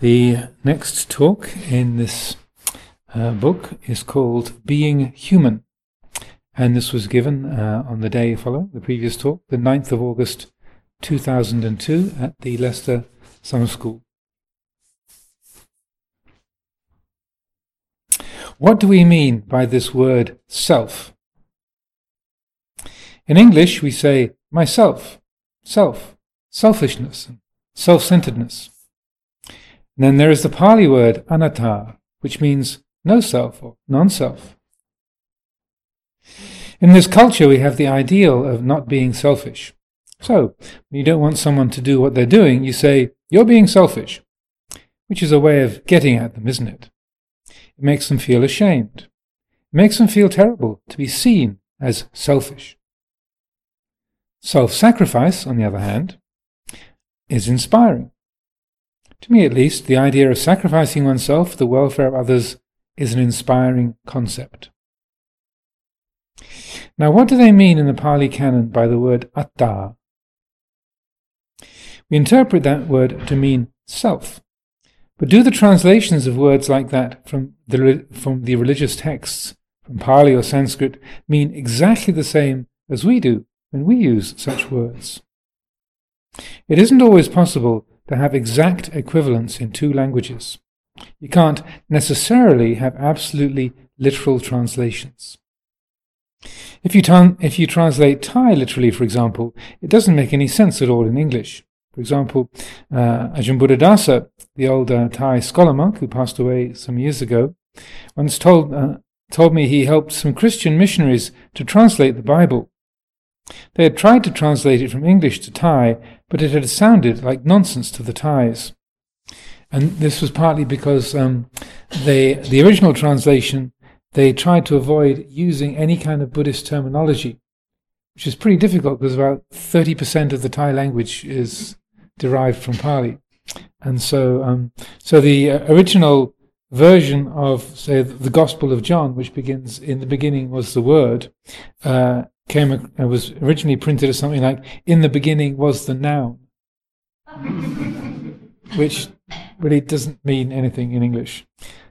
The next talk in this uh, book is called Being Human, and this was given uh, on the day following the previous talk, the 9th of August 2002, at the Leicester Summer School. What do we mean by this word self? In English, we say myself, self selfishness, self centeredness. then there is the Pali word anatta, which means no self or non self. In this culture, we have the ideal of not being selfish. So, when you don't want someone to do what they're doing, you say, You're being selfish, which is a way of getting at them, isn't it? It makes them feel ashamed. It makes them feel terrible to be seen as selfish. Self sacrifice, on the other hand, is inspiring. To me, at least, the idea of sacrificing oneself for the welfare of others is an inspiring concept. Now, what do they mean in the Pali Canon by the word atta? We interpret that word to mean self. But do the translations of words like that from the, from the religious texts, from Pali or Sanskrit, mean exactly the same as we do when we use such words? It isn't always possible to have exact equivalence in two languages. You can't necessarily have absolutely literal translations. If you, if you translate Thai literally, for example, it doesn't make any sense at all in English. For example, uh, Ajahn Buddhadasa, the old uh, Thai scholar monk who passed away some years ago, once told, uh, told me he helped some Christian missionaries to translate the Bible. They had tried to translate it from English to Thai, but it had sounded like nonsense to the Thais. And this was partly because um, they, the original translation, they tried to avoid using any kind of Buddhist terminology, which is pretty difficult because about 30% of the Thai language is derived from Pali. And so, um, so the uh, original version of, say, the Gospel of John, which begins in the beginning was the Word, uh, came it was originally printed as something like "In the beginning was the noun," which really doesn't mean anything in English.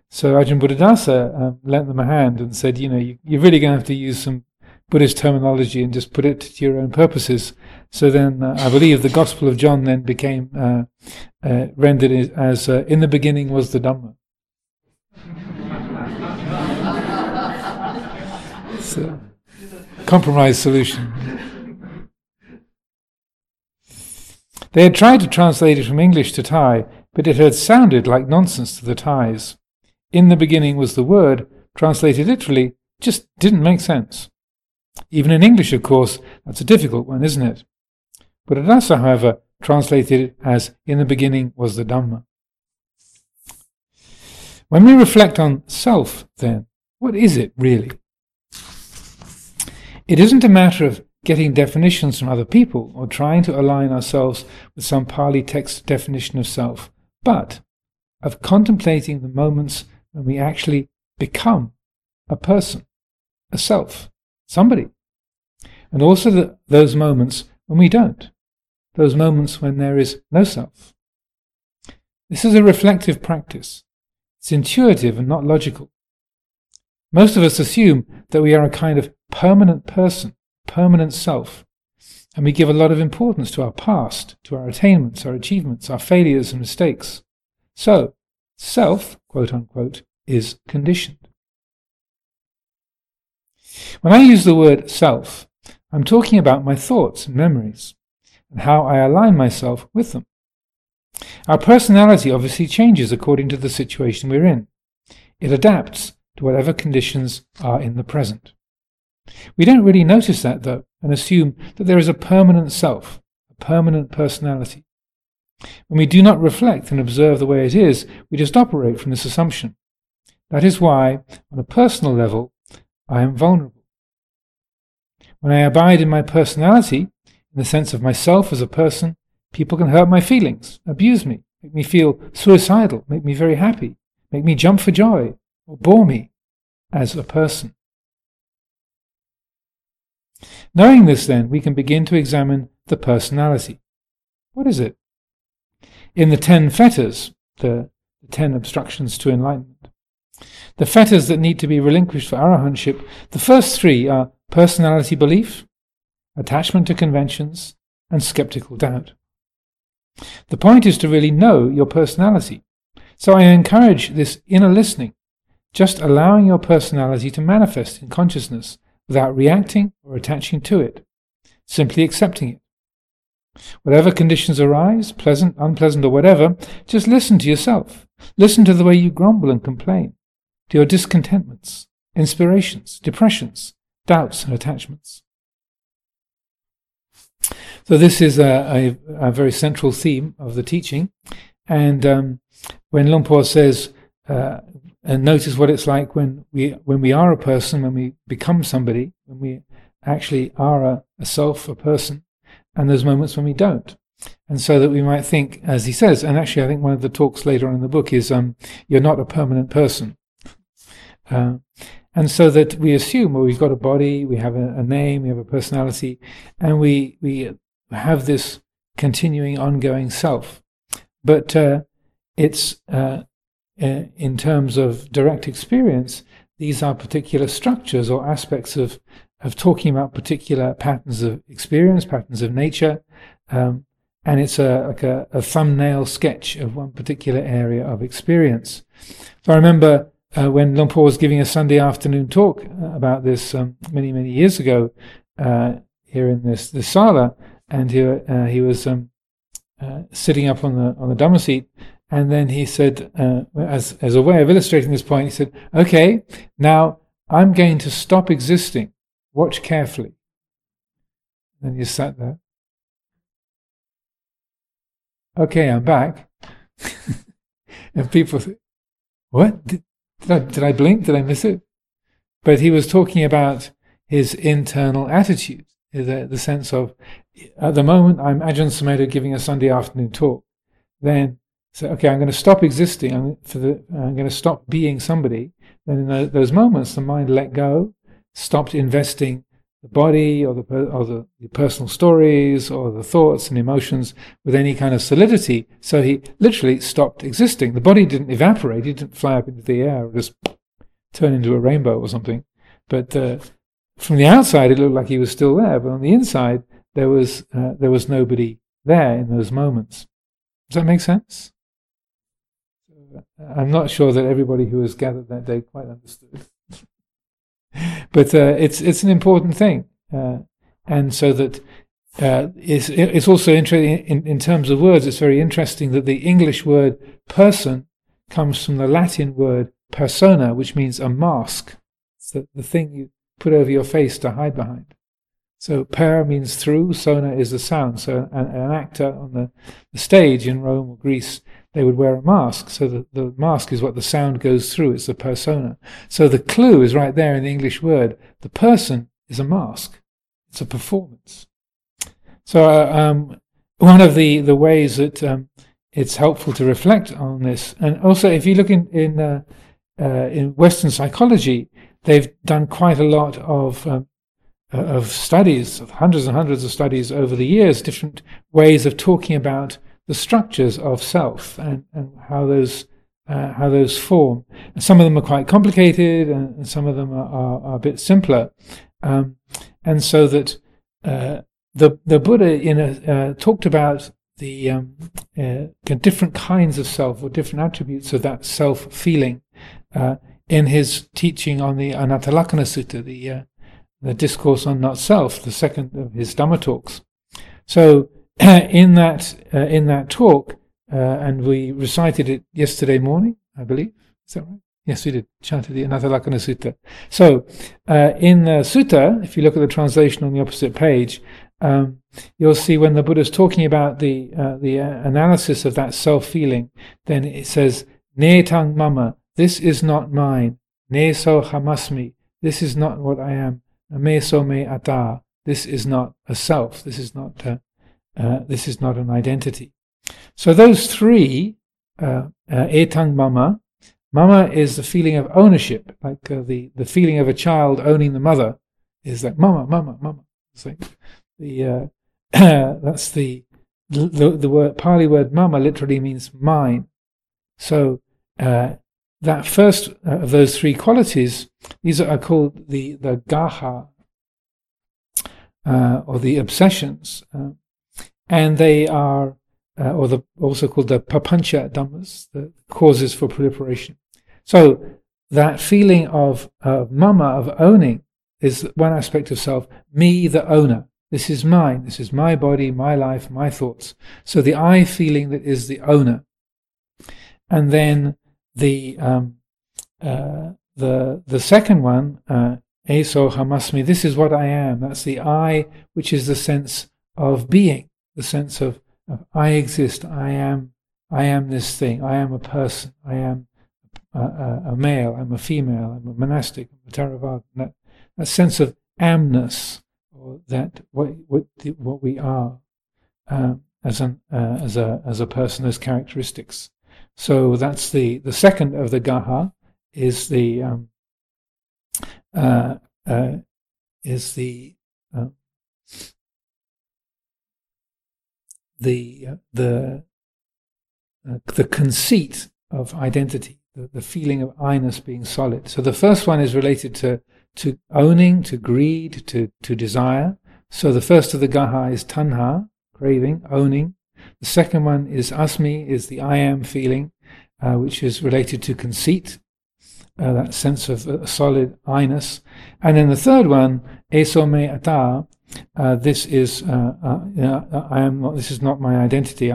So Ajahn Buddhadasa um, lent them a hand and said, "You know, you, you're really going to have to use some Buddhist terminology and just put it to your own purposes." So then, uh, I believe the Gospel of John then became uh, uh, rendered as uh, "In the beginning was the Dhamma." so compromise solution. They had tried to translate it from English to Thai, but it had sounded like nonsense to the Thais. In the beginning was the word, translated literally, just didn't make sense. Even in English, of course, that's a difficult one, isn't it? Buddhadasa, however, translated it as in the beginning was the Dhamma. When we reflect on self, then, what is it really? It isn't a matter of getting definitions from other people or trying to align ourselves with some Pali text definition of self, but of contemplating the moments when we actually become a person, a self, somebody, and also the, those moments when we don't, those moments when there is no self. This is a reflective practice. It's intuitive and not logical. Most of us assume that we are a kind of permanent person, permanent self, and we give a lot of importance to our past, to our attainments, our achievements, our failures and mistakes. So, self, quote unquote, is conditioned. When I use the word self, I'm talking about my thoughts and memories, and how I align myself with them. Our personality obviously changes according to the situation we're in. It adapts to whatever conditions are in the present. We don't really notice that, though, and assume that there is a permanent self, a permanent personality. When we do not reflect and observe the way it is, we just operate from this assumption. That is why, on a personal level, I am vulnerable. When I abide in my personality, in the sense of myself as a person, people can hurt my feelings, abuse me, make me feel suicidal, make me very happy, make me jump for joy, or bore me as a person. Knowing this, then, we can begin to examine the personality. What is it? In the ten fetters, the, ten obstructions to enlightenment, the fetters that need to be relinquished for arahantship, the first three are personality belief, attachment to conventions, and skeptical doubt. The point is to really know your personality. So I encourage this inner listening, just allowing your personality to manifest in consciousness without reacting or attaching to it, simply accepting it. Whatever conditions arise, pleasant, unpleasant, or whatever, just listen to yourself. Listen to the way you grumble and complain, to your discontentments, inspirations, depressions, doubts, and attachments. So this is a, a, a very central theme of the teaching. And um, when Luang Por says, uh, and notice what it's like when we when we are a person, when we become somebody, when we actually are a, a self, a person, and there's moments when we don't. And so that we might think, as he says, and actually I think one of the talks later on in the book is, um, you're not a permanent person. Uh, and so that we assume, well, we've got a body, we have a, a name, we have a personality, and we we have this continuing, ongoing self. But uh, it's uh, in terms of direct experience, these are particular structures or aspects of of talking about particular patterns of experience, patterns of nature, um, and it's a like a, a, thumbnail sketch of one particular area of experience. So I remember uh, when Luang Por was giving a Sunday afternoon talk uh, about this um, many many years ago uh, here in this this sala, and he uh, he was um, uh, sitting up on the on the Dhamma seat, and then he said, uh, as as a way of illustrating this point, he said, "Okay, now I'm going to stop existing. Watch carefully." Then you sat there. Okay, I'm back. and people, what did, did I, did I blink? Did I miss it? But he was talking about his internal attitude, the, the sense of at the moment, I'm Ajahn Sumedho giving a Sunday afternoon talk. Then say, okay, I'm going to stop existing. I'm, for the, I'm going to stop being somebody. Then in the, those moments, the mind let go, stopped investing the body or the or the, the, personal stories or the thoughts and emotions with any kind of solidity. So he literally stopped existing. The body didn't evaporate. It didn't fly up into the air or just turn into a rainbow or something. But uh, from the outside, it looked like he was still there. But on the inside, there was uh, there was nobody there in those moments. Does that make sense? I'm not sure that everybody who was gathered that day quite understood, but uh, it's it's an important thing, uh, and so that uh, it's it's also interesting in, in terms of words. It's very interesting that the English word person comes from the Latin word persona, which means a mask. It's the, the thing you put over your face to hide behind. So per means through, sona is the sound. So an, an actor on the, the, stage in Rome or Greece, they would wear a mask. So the, the mask is what the sound goes through. It's the persona. So the clue is right there in the English word. The person is a mask. It's a performance. So uh, um, one of the, the ways that um, it's helpful to reflect on this, and also if you look in in, uh, uh, in Western psychology, they've done quite a lot of um, uh, of studies, of hundreds and hundreds of studies over the years, different ways of talking about the structures of self and, and how those uh, how those form. And some of them are quite complicated, and, some of them are, are, are a bit simpler. Um, and so that uh, the the Buddha in a, uh, talked about the um, uh, different kinds of self or different attributes of that self feeling uh, in his teaching on the Anattalakkhana Sutta, the the discourse on not self, the second of his Dhamma talks. So in that uh, in that talk, uh, and we recited it yesterday morning, I believe. Is that right? Yes, we did. Chanted the Anattalakkhana Sutta. So uh, in the Sutta, if you look at the translation on the opposite page, um, you'll see when the Buddha is talking about the uh, the uh, analysis of that self feeling, then it says "netang mama," this is not mine. Ne so hamasmi, this is not what I am. Me so me ata, this is not a self. This is not uh, this is not an identity. So those three, uh, uh etang mama, mama is the feeling of ownership, like uh, the the feeling of a child owning the mother, is like mama, mama, mama. It's like the uh, that's the, the the word Pali word mama literally means mine. So uh, that first of those three qualities, these are called the the gaha uh, or the obsessions, uh, and they are uh, or the also called the papancha dhammas, the causes for proliferation. So that feeling of mama of owning is one aspect of self. Me, the owner. This is mine. This is my body, my life, my thoughts. So the I feeling that is the owner. And then the um, uh, the the second one, uh, hamasmi. This is what I am. That's the I, which is the sense of being, the sense of, of I exist. I am. I am this thing. I am a person. I am a, a, a male. I'm a female. I'm a monastic. I'm a Theravada. That, that sense of amness or that what what, what we are uh, as an uh, as a as a person as characteristics. So that's the the second of the gaha is the um, uh, uh is the uh, the uh, the the conceit of identity, the, the feeling of I-ness being solid. So the first one is related to to owning, to greed, to, to desire. So the first of the gaha is tanha, craving, owning. The second one is asmi, is the I am feeling, uh, which is related to conceit, uh, that sense of a solid I-ness. And then the third one, eso me ata, uh, this is uh, uh, I am not, this is not my identity.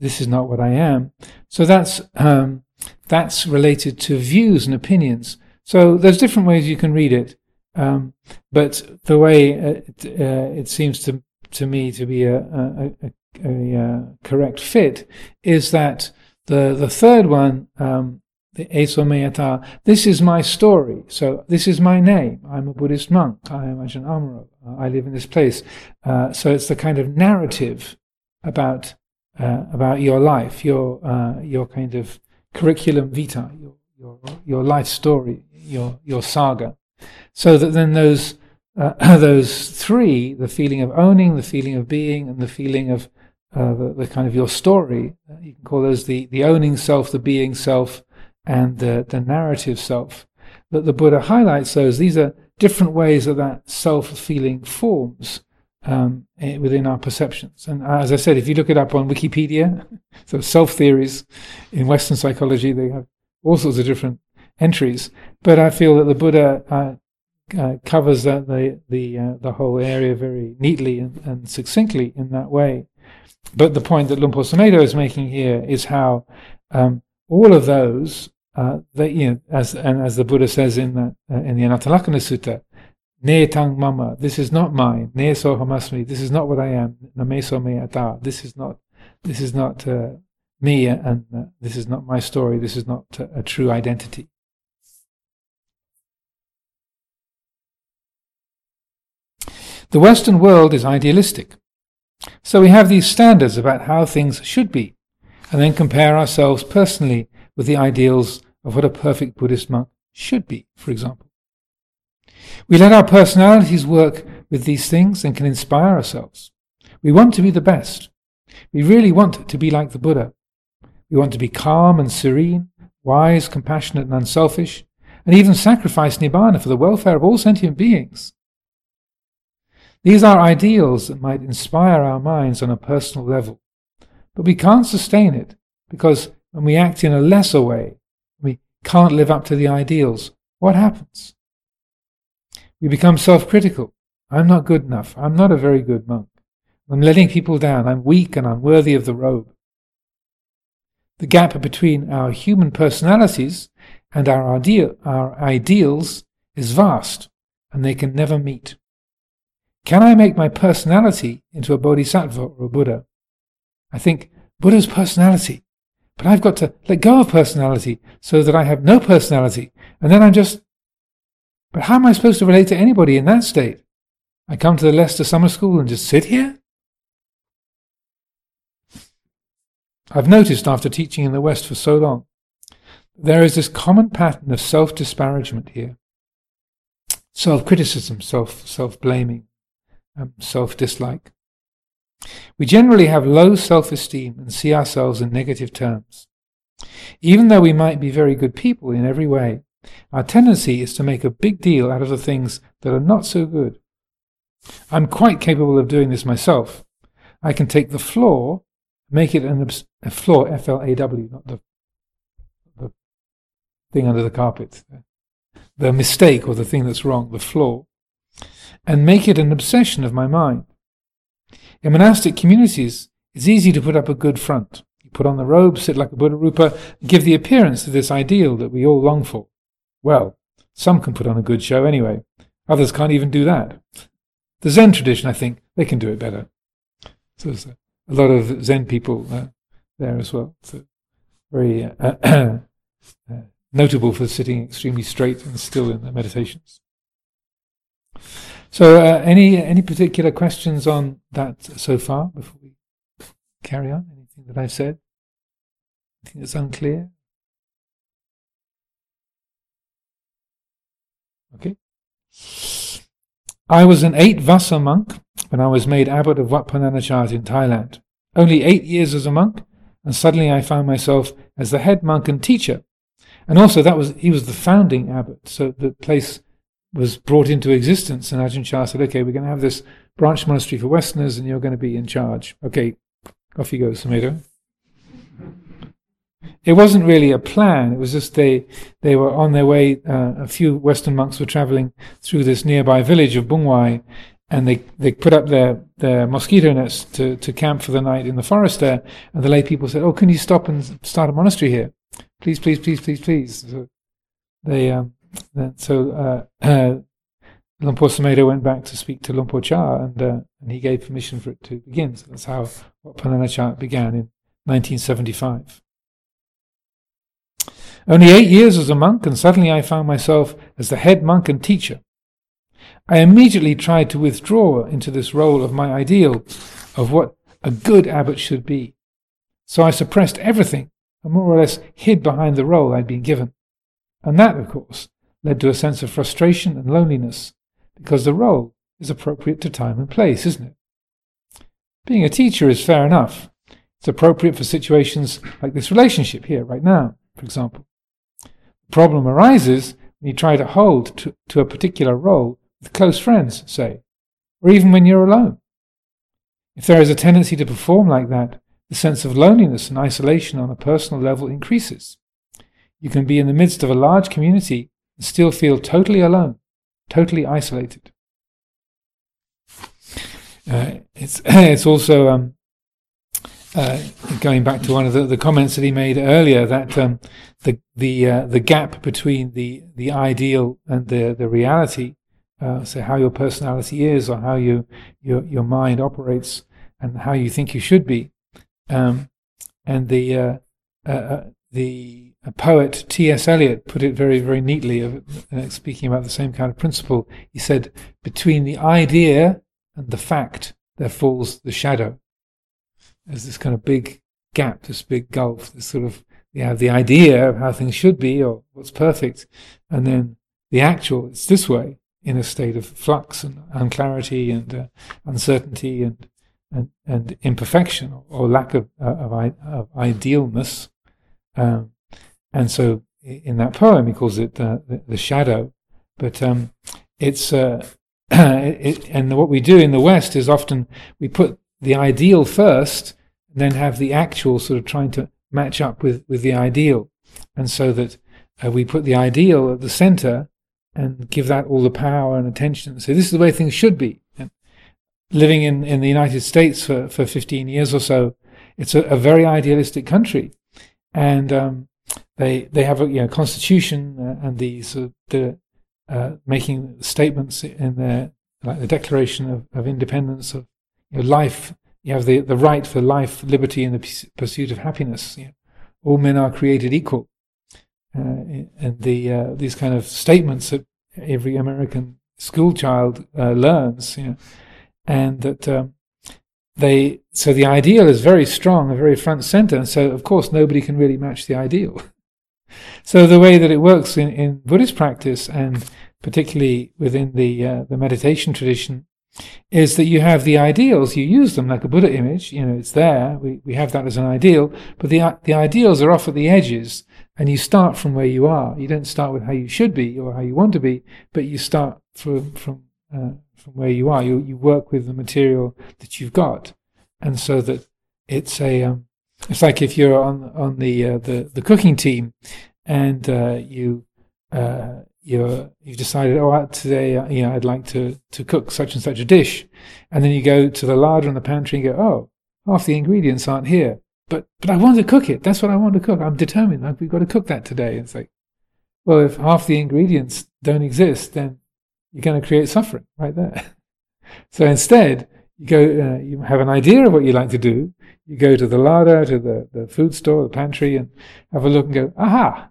This is not what I am. So that's um, that's related to views and opinions. So there's different ways you can read it, um, but the way it, it, seems to to me to be a, a, a, a correct fit is that the the third one, um, the Esomeyata, this is my story. So this is my name. I'm a Buddhist monk. I am Ajahn Amaro. I live in this place. Uh, so it's the kind of narrative about uh, about your life, your uh, your kind of curriculum vitae, your your, your life story, your your saga, so that then those uh, those three, the feeling of owning, the feeling of being, and the feeling of uh, the, the, kind of your story, uh, you can call those the, the owning self, the being self, and the, the narrative self. That the Buddha highlights those. These are different ways that that self feeling forms um, eh, within our perceptions. And as I said, if you look it up on Wikipedia, so self theories in Western psychology, they have all sorts of different entries. But I feel that the Buddha uh, uh, covers that, the the uh, the whole area very neatly and, and, succinctly in that way. But the point that Luang Por is making here is how um, all of those, uh, that you know, as and as the Buddha says in that uh, in the Anattalakkhana Sutta, Ne tang mama, this is not mine. Ne so this is not what I am. Name so me ata, this is not, this is not uh, me, and uh, this is not my story. This is not a true identity. The Western world is idealistic. So we have these standards about how things should be, and then compare ourselves personally with the ideals of what a perfect Buddhist monk should be, for example. We let our personalities work with these things and can inspire ourselves. We want to be the best. We really want to be like the Buddha. We want to be calm and serene, wise, compassionate, and unselfish, and even sacrifice Nibbana for the welfare of all sentient beings. These are ideals that might inspire our minds on a personal level, but we can't sustain it because when we act in a lesser way, we can't live up to the ideals. What happens? We become self critical. I'm not good enough. I'm not a very good monk. I'm letting people down. I'm weak and unworthy of the robe. The gap between our human personalities and our, ideal, our ideals is vast, and they can never meet. Can I make my personality into a bodhisattva or a Buddha? I think Buddha's personality, but I've got to let go of personality so that I have no personality, and then I'm just. But how am I supposed to relate to anybody in that state? I come to the Leicester Summer School and just sit here? I've noticed after teaching in the West for so long, there is this common pattern of self disparagement here self criticism, self self blaming, um, self dislike. We generally have low self esteem and see ourselves in negative terms. Even though we might be very good people in every way, our tendency is to make a big deal out of the things that are not so good. I'm quite capable of doing this myself. I can take the flaw, make it an abs- a flaw, F L A W, not the, the thing under the carpet, the mistake or the thing that's wrong, the flaw, and make it an obsession of my mind. In monastic communities, it's easy to put up a good front. You put on the robe, sit like a Buddha Rupa, and give the appearance of this ideal that we all long for. Well, some can put on a good show anyway. Others can't even do that. The Zen tradition, I think, they can do it better. So there's a, lot of Zen people uh, there as well. So very uh, uh, notable for sitting extremely straight and still in their meditations. So, uh, any any particular questions on that so far before we carry on? Anything that I've said? Anything that's unclear? Okay. I was an eight Vassa monk when I was made abbot of Wat Pah Nanachat in Thailand. Only eight years as a monk, and suddenly I found myself as the head monk and teacher. And also, that was he was the founding abbot, so the place was brought into existence. And Ajahn Chah said, "Okay, we're going to have this branch monastery for Westerners, and you're going to be in charge." Okay, off you go, Sumedho. It wasn't really a plan. It was just they they were on their way. Uh, a few Western monks were traveling through this nearby village of Bungwai, and they, they put up their, their mosquito nets to, to camp for the night in the forest there. And the lay people said, "Oh, can you stop and start a monastery here? Please, please, please, please, please." So they um, so uh, uh, Luang Por Sumedho went back to speak to Luang Por Chah, and uh, and he gave permission for it to begin. So that's how Pah began in 1975. Only eight years as a monk, and suddenly I found myself as the head monk and teacher. I immediately tried to withdraw into this role of my ideal of what a good abbot should be. So I suppressed everything and more or less hid behind the role I'd been given. And that, of course, led to a sense of frustration and loneliness, because the role is appropriate to time and place, isn't it? Being a teacher is fair enough. It's appropriate for situations like this relationship here, right now, for example The problem arises when you try to hold to, to a particular role with close friends, say, or even when you're alone. If there is a tendency to perform like that, the sense of loneliness and isolation on a personal level increases. You can be in the midst of a large community and still feel totally alone, totally isolated. Uh, it's it's also um, uh, going back to one of the, the, comments that he made earlier, that um, the the uh, the gap between the the ideal and the the reality, uh, so how your personality is, or how you your your mind operates, and how you think you should be, um, and the uh, uh, uh, poet T.S. Eliot put it very very neatly, speaking about the same kind of principle. He said, "Between the idea and the fact, there falls the shadow." there's this kind of big gap, this big gulf, this sort of you have the idea of how things should be or what's perfect, and then the actual, it's this way in a state of flux and unclarity and uh, uncertainty and, and, and imperfection or, or lack of, uh, of, of, idealness. Um, and so in that poem, he calls it the, the, shadow. But um, it's, uh, it, and what we do in the West is often we put the ideal first and then have the actual sort of trying to match up with, with the ideal. And so that uh, we put the ideal at the center and give that all the power and attention. So this is the way things should be. And living in, in the United States for, for 15 years or so, it's a, a very idealistic country. And um, they they have a you know, constitution uh, and the, the uh, making statements in their like the Declaration of, of Independence of you know, life. You have the, the right for life, liberty, and the pursuit of happiness. You know, all men are created equal. Uh, and the uh, these kind of statements that every American school child uh, learns, you know, and that um, they so the ideal is very strong and very front center, and so of course nobody can really match the ideal. so the way that it works in, in Buddhist practice and particularly within the uh, the meditation tradition is that you have the ideals, you use them like a Buddha image, you know, it's there, we, we have that as an ideal, but the, the ideals are off at the edges, and you start from where you are. You don't start with how you should be or how you want to be, but you start from, from, uh, from where you are. You, you work with the material that you've got. And so that it's a, um, it's like if you're on, on the, uh, the, the cooking team and, uh, you, uh, you're, you've decided, oh, today, uh, you know, I'd like to, to cook such and such a dish. And then you go to the larder in the pantry and go, oh, half the ingredients aren't here. But, but I want to cook it. That's what I want to cook. I'm determined. Like, we've got to cook that today. It's like, well, if half the ingredients don't exist, then you're going to create suffering right there. so instead, you go, uh, you have an idea of what you like to do. You go to the larder, to the, the food store, the pantry, and have a look and go, aha,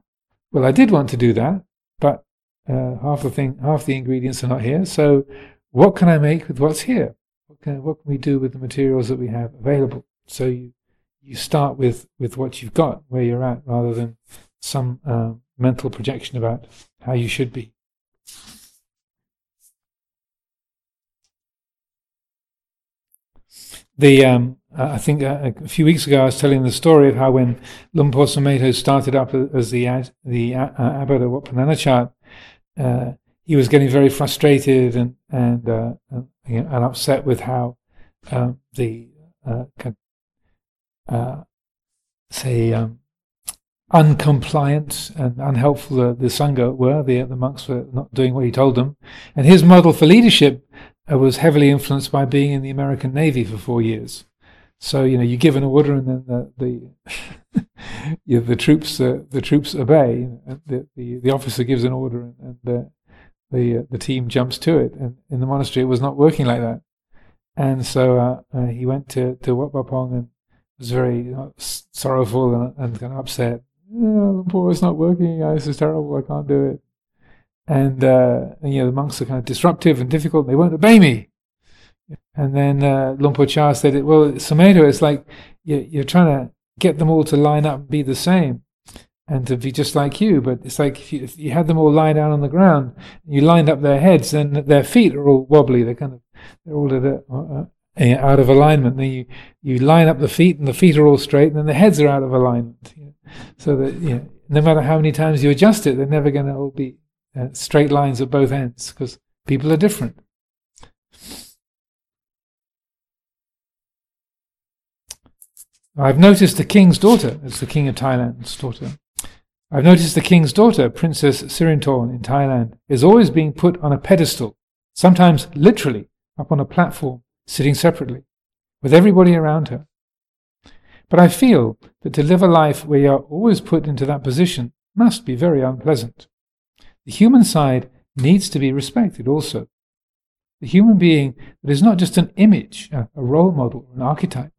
well, I did want to do that, but uh, half the thing, half the ingredients are not here. So, what can I make with what's here? What can, what can we do with the materials that we have available? So you you start with with what you've got, where you're at, rather than some uh, mental projection about how you should be. The um, I think uh, a few weeks ago I was telling the story of how when Luang Por Sumedho started up as the the uh, abbot of Wat Pah Nanachat, uh, he was getting very frustrated and and, uh, and, and upset with how um, the uh, uh, say um, uncompliant and unhelpful the, the sangha were. The the monks were not doing what he told them, and his model for leadership uh, was heavily influenced by being in the American Navy for four years. So you know you give an order and then the the, you know, the troops uh, the troops obey. The, the the officer gives an order and, and the the uh, the team jumps to it. And in the monastery, it was not working like that. And so uh, uh he went to to Wat Pah Pong and was very sorrowful and, and kind of upset. Oh, boy, it's not working. This is terrible. I can't do it. And, uh, and, you know the monks are kind of disruptive and difficult. They won't obey me. And then uh, Luang Por Chah said, well, Sumedho, it's like you're, you're trying to get them all to line up and be the same and to be just like you. But it's like if you, if you had them all lie down on the ground, and you lined up their heads, and their feet are all wobbly. They're kind of they're all a, uh, uh out of alignment. Then you you line up the feet, and the feet are all straight, and then the heads are out of alignment. You know? So that you know, no matter how many times you adjust it, they're never going to all be uh, straight lines at both ends because people are different. I've noticed the king's daughter, it's the king of Thailand's daughter. I've noticed the king's daughter, Princess Sirindhorn in Thailand, is always being put on a pedestal, sometimes literally up on a platform, sitting separately, with everybody around her. But I feel that to live a life where you are always put into that position must be very unpleasant. The human side needs to be respected also. The human being that is not just an image, a role model, an archetype.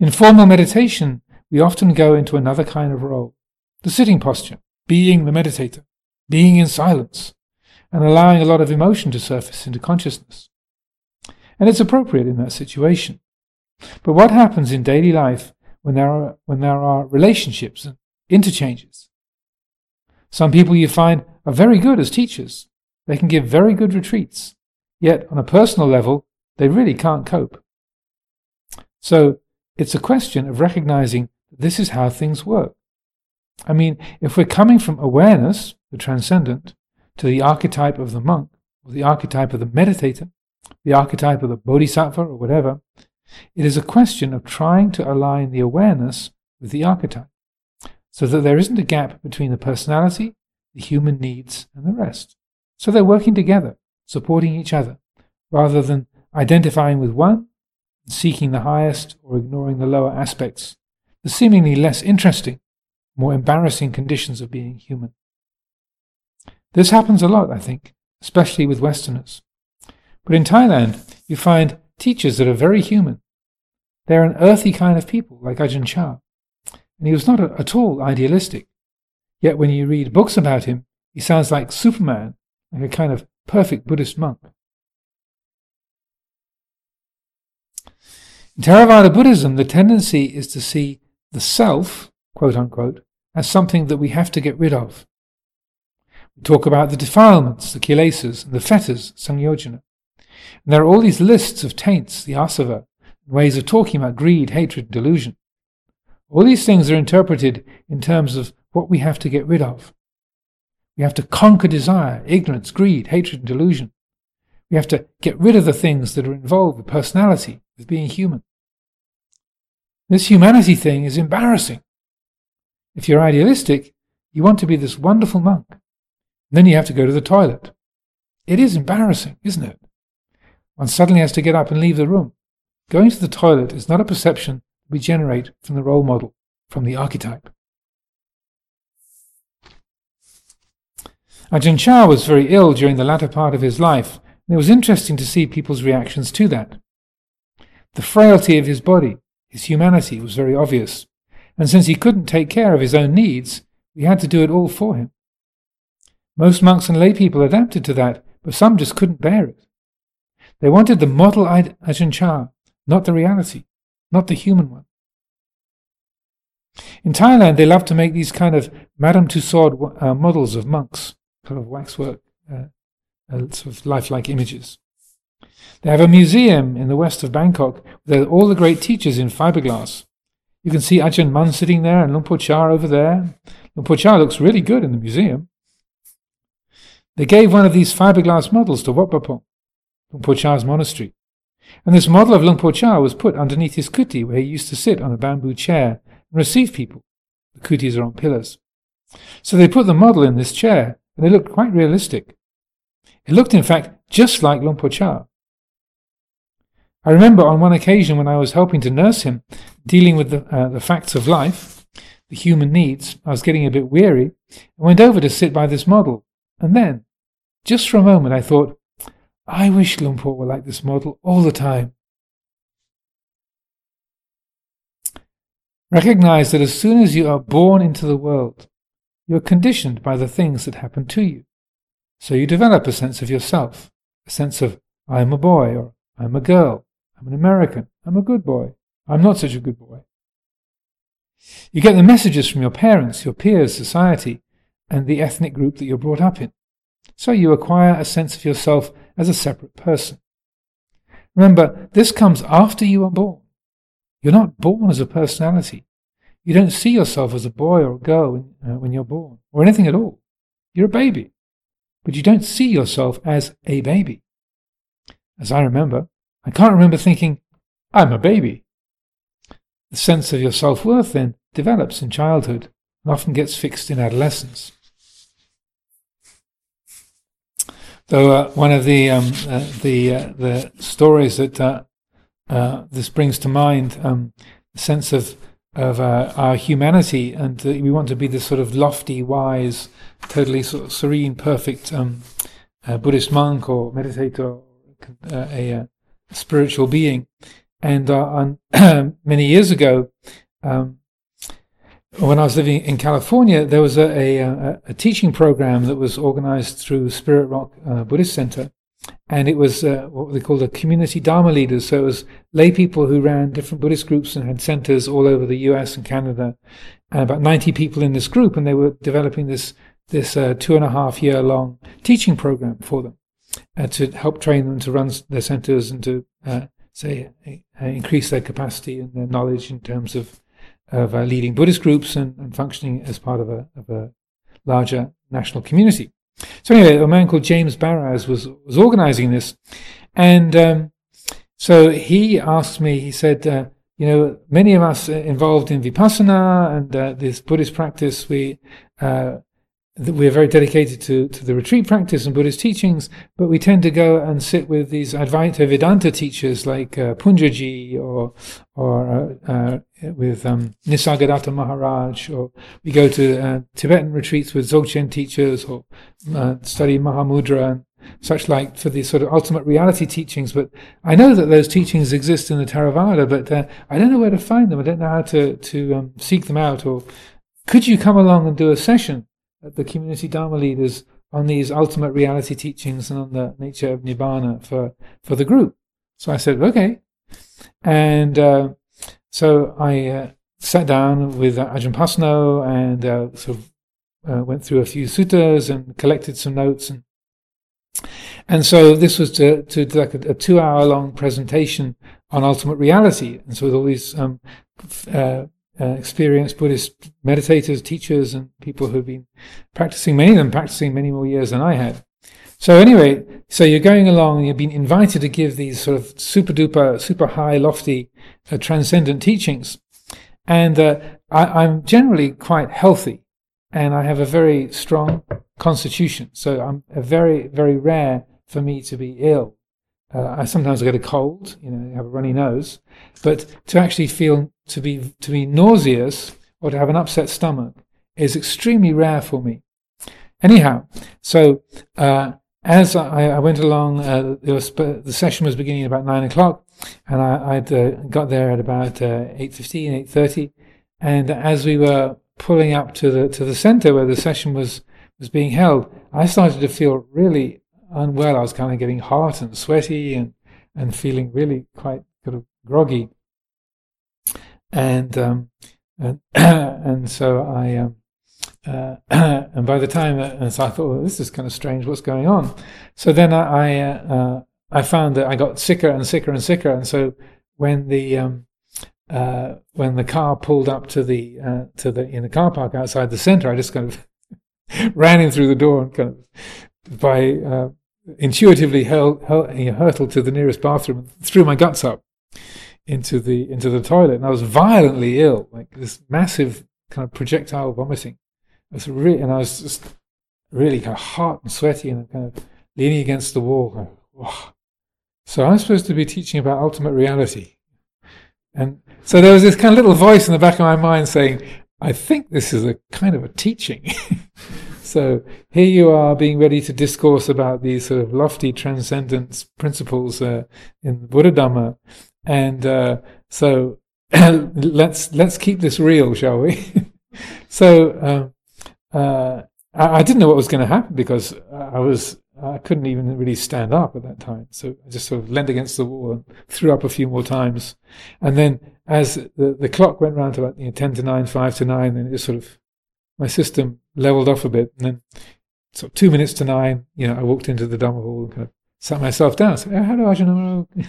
In formal meditation, we often go into another kind of role the sitting posture, being the meditator, being in silence, and allowing a lot of emotion to surface into consciousness. And it's appropriate in that situation. But what happens in daily life when there are, when there are relationships and interchanges? Some people you find are very good as teachers. They can give very good retreats. Yet, on a personal level, they really can't cope. So, it's a question of recognizing this is how things work. I mean, if we're coming from awareness, the transcendent, to the archetype of the monk, or the archetype of the meditator, the archetype of the bodhisattva, or whatever, it is a question of trying to align the awareness with the archetype, so that there isn't a gap between the personality, the human needs, and the rest. So they're working together, supporting each other, rather than identifying with one seeking the highest or ignoring the lower aspects, the seemingly less interesting, more embarrassing conditions of being human. This happens a lot, I think, especially with Westerners. But in Thailand, you find teachers that are very human. They're an earthy kind of people, like Ajahn Chah. And he was not at all idealistic. Yet when you read books about him, he sounds like Superman, like a kind of perfect Buddhist monk. In Theravada Buddhism, the tendency is to see the self, quote unquote, as something that we have to get rid of. We talk about the defilements, the kilesas, and the fetters, samyojana. And there are all these lists of taints, the asava, ways of talking about greed, hatred, delusion. All these things are interpreted in terms of what we have to get rid of. We have to conquer desire, ignorance, greed, hatred, and delusion. We have to get rid of the things that are involved with personality, with being human. This humanity thing is embarrassing. If you're idealistic, you want to be this wonderful monk. Then you have to go to the toilet. It is embarrassing, isn't it? One suddenly has to get up and leave the room. Going to the toilet is not a perception we generate from the role model, from the archetype. Ajahn Chah was very ill during the latter part of his life, and it was interesting to see people's reactions to that. The frailty of his body, his humanity, was very obvious, and since he couldn't take care of his own needs, we had to do it all for him. Most monks and lay people adapted to that, but some just couldn't bear it. They wanted the model Ajahn Chah, not the reality, not the human one. In Thailand, they love to make these kind of Madame Tussaud uh, models of monks, kind of waxwork, uh, uh, sort of lifelike images. They have a museum in the west of Bangkok with all the great teachers in fiberglass. You can see Ajahn Mun sitting there and Luang Por over there. Luang Por looks really good in the museum. They gave one of these fiberglass models to Wat Pah Pong, Luang monastery. And this model of Luang Por Chah was put underneath his kuti where he used to sit on a bamboo chair and receive people. The kutis are on pillars. So they put the model in this chair and it looked quite realistic. It looked, in fact, just like Luang Por Chah. I remember on one occasion when I was helping to nurse him, dealing with the, uh, the facts of life, the human needs, I was getting a bit weary, I went over to sit by this model. And then, just for a moment, I thought, I wish Luang Por were like this model all the time. Recognize that as soon as you are born into the world, you are conditioned by the things that happen to you. So you develop a sense of yourself, a sense of, I am a boy, or I'm a girl, I'm an American, I'm a good boy, I'm not such a good boy. You get the messages from your parents, your peers, society, and the ethnic group that you're brought up in. So you acquire a sense of yourself as a separate person. Remember, this comes after you are born. You're not born as a personality. You don't see yourself as a boy or a girl when, uh, you're born, or anything at all. You're a baby. But you don't see yourself as a baby. As I remember, I can't remember thinking, I'm a baby. The sense of your self worth then develops in childhood and often gets fixed in adolescence. Though uh, one of the um, uh, the uh, the stories that uh, uh, this brings to mind, um, sense of of uh, our humanity, and we want to be this sort of lofty, wise, totally sort of serene, perfect um, Buddhist monk or meditator, a, spiritual being. And many years ago, um, when I was living in California, there was a, a, a teaching program that was organized through Spirit Rock uh, Buddhist Center. And it was uh, what they called a community Dharma leaders. So it was lay people who ran different Buddhist groups and had centers all over the US and Canada. And about 90 people in this group. And they were developing this, this uh, two and a half year long teaching program for them uh, to help train them to run their centers and to, uh, say, uh, increase their capacity and their knowledge in terms of of uh, leading Buddhist groups and, and, functioning as part of a, of a larger national community. So anyway, a man called James Baraz was was organizing this, and um, so he asked me. He said, uh, "You know, many of us involved in vipassana and uh, this Buddhist practice, we uh, we're very dedicated to, to the retreat practice and Buddhist teachings, but we tend to go and sit with these Advaita Vedanta teachers like uh, Poonjaji or or uh, uh, with um, Nisargadatta Maharaj, or we go to uh, Tibetan retreats with Dzogchen teachers or uh, study Mahamudra. and such like for the sort of ultimate reality teachings. But I know that those teachings exist in the Theravada, but uh, I don't know where to find them. I don't know how to to um, seek them out. Or could you come along and do a session at the community Dharma leaders on these ultimate reality teachings and on the nature of nibbana for for the group? So I said, okay, and uh, so I uh, sat down with Ajahn Pasanno and uh, sort of uh, went through a few suttas and collected some notes and and so this was to, to like a, a two hour long presentation on ultimate reality and so with all these um, uh, uh, experienced Buddhist meditators, teachers, and people who've been practicing, many of them practicing many more years than I had. So anyway, so you're going along and you've been invited to give these sort of super duper, super high, lofty, uh, transcendent teachings. And uh, I, am generally quite healthy and I have a very strong constitution. So I'm very, very rare for me to be ill. Uh, I sometimes get a cold, you know, have a runny nose, but to actually feel to be to be nauseous or to have an upset stomach is extremely rare for me. Anyhow, so uh, as I, I, went along, uh, was, the session was beginning at about nine o'clock, and I uh, got there at about uh, eight fifteen, eight thirty, and as we were pulling up to the to the center where the session was was being held, I started to feel really unwell. I was kind of getting hot and sweaty and and feeling really quite sort of groggy. And um, and and so I um, uh, and by the time uh, and so I thought well, this is kind of strange. What's going on? So then I I, uh, I found that I got sicker and sicker and sicker. And so when the um, uh, when the car pulled up to the uh, to the in the car park outside the center, I just kind of ran in through the door and kind of by uh, intuitively hurl, hurl, hurtled to the nearest bathroom and threw my guts up into the into the toilet, and I was violently ill, like this massive kind of projectile vomiting. Was really, and I was just really kind of hot and sweaty and kind of leaning against the wall. So I'm supposed to be teaching about ultimate reality and so there was this kind of little voice in the back of my mind saying, I think this is a kind of a teaching. so here you are being ready to discourse about these sort of lofty transcendence principles uh, in Buddha Dhamma. And uh, so let's let's keep this real, shall we? so um, uh, I, I, didn't know what was going to happen because I was I couldn't even really stand up at that time. So I just sort of leaned against the wall and threw up a few more times. And then as the, the clock went round to about you know, 10 to 9, 5 to 9, then it just sort of, my system leveled off a bit. And then sort of two minutes to nine, you know, I walked into the Dhamma hall and kind of sat myself down. So, how do I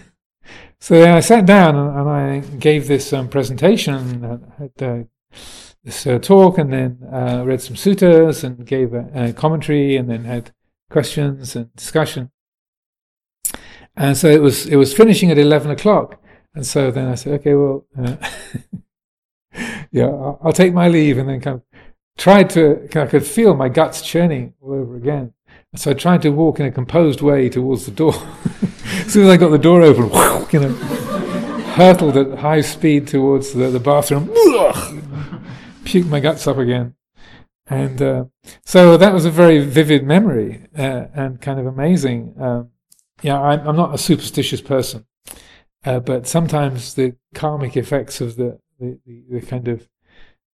So then I sat down and, and I gave this um, presentation had uh, this uh, talk and then uh, read some suttas and gave a, a commentary and then had questions and discussion. And so it was it was finishing at eleven o'clock, and so then I said, okay, well, uh, yeah, I'll, I'll, take my leave, and then kind of tried to I could feel my guts churning all over again. And so I tried to walk in a composed way towards the door. as soon as I got the door open, you know, hurtled at high speed towards the, the bathroom, puked my guts up again. And uh, so that was a very vivid memory uh, and kind of amazing. Um, yeah, I'm, I'm, not a superstitious person, uh, but sometimes the karmic effects of the, the, the, kind of